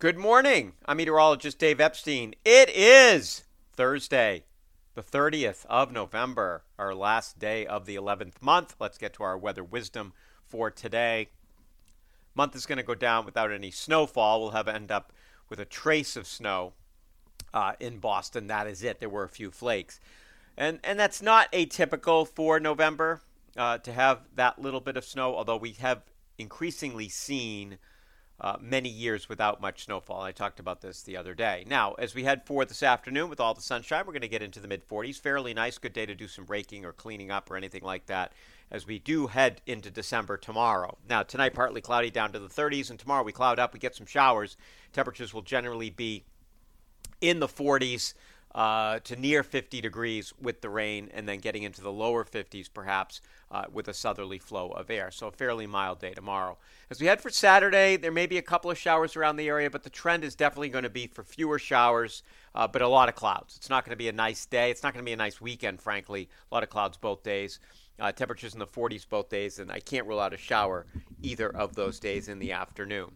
Good morning. I'm meteorologist Dave Epstein. It is Thursday, the 30th of November, our last day of the 11th month. Let's get to our weather wisdom for today. Month is going to go down without any snowfall. We'll have end up with a trace of snow uh, in Boston. That is it. There were a few flakes, and and that's not atypical for November uh, to have that little bit of snow. Although we have increasingly seen uh, many years without much snowfall. I talked about this the other day. Now, as we head for this afternoon with all the sunshine, we're going to get into the mid 40s. Fairly nice, good day to do some raking or cleaning up or anything like that as we do head into December tomorrow. Now, tonight, partly cloudy down to the 30s, and tomorrow we cloud up, we get some showers. Temperatures will generally be in the 40s uh, to near 50 degrees with the rain, and then getting into the lower 50s perhaps uh, with a southerly flow of air. So, a fairly mild day tomorrow. As we head for Saturday, there may be a couple of showers around the area, but the trend is definitely going to be for fewer showers, uh, but a lot of clouds. It's not going to be a nice day. It's not going to be a nice weekend, frankly. A lot of clouds both days. Uh, temperatures in the 40s both days, and I can't rule out a shower either of those days in the afternoon.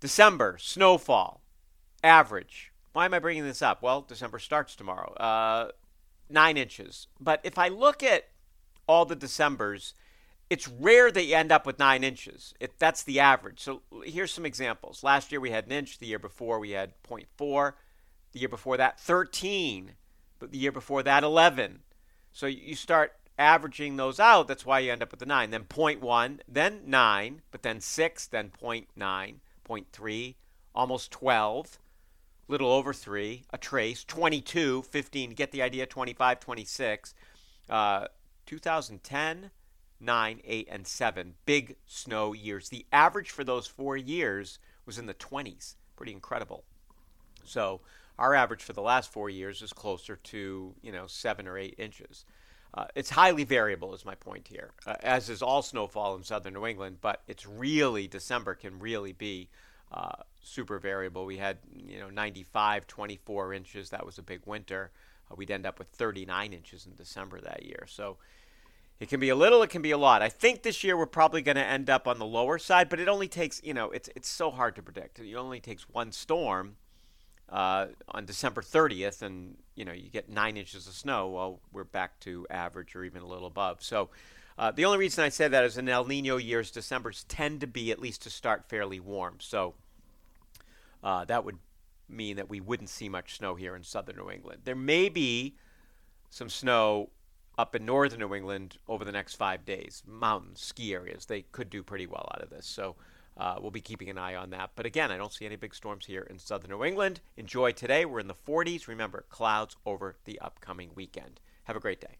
December, snowfall, average why am I bringing this up? Well, December starts tomorrow. Uh, nine inches. But if I look at all the Decembers, it's rare that you end up with nine inches. It, that's the average. So here's some examples. Last year we had an inch. The year before we had 0.4. The year before that, 13. But the year before that, 11. So you start averaging those out. That's why you end up with the 9. Then 0.1, then 9, but then 6, then 0.9, 0.3, almost 12 little over three, a trace, 22, 15, get the idea, 25, 26. Uh, 2010, 9, 8, and 7, big snow years. The average for those four years was in the 20s. Pretty incredible. So our average for the last four years is closer to, you know, 7 or 8 inches. Uh, it's highly variable, is my point here, uh, as is all snowfall in southern New England, but it's really, December can really be uh, super variable. We had, you know, 95, 24 inches. That was a big winter. Uh, we'd end up with 39 inches in December that year. So it can be a little, it can be a lot. I think this year we're probably going to end up on the lower side, but it only takes, you know, it's it's so hard to predict. It only takes one storm uh, on December 30th, and you know you get nine inches of snow. Well, we're back to average or even a little above. So. Uh, the only reason I say that is in El Nino years, December's tend to be, at least to start, fairly warm. So uh, that would mean that we wouldn't see much snow here in southern New England. There may be some snow up in northern New England over the next five days. Mountains, ski areas, they could do pretty well out of this. So uh, we'll be keeping an eye on that. But again, I don't see any big storms here in southern New England. Enjoy today. We're in the 40s. Remember, clouds over the upcoming weekend. Have a great day.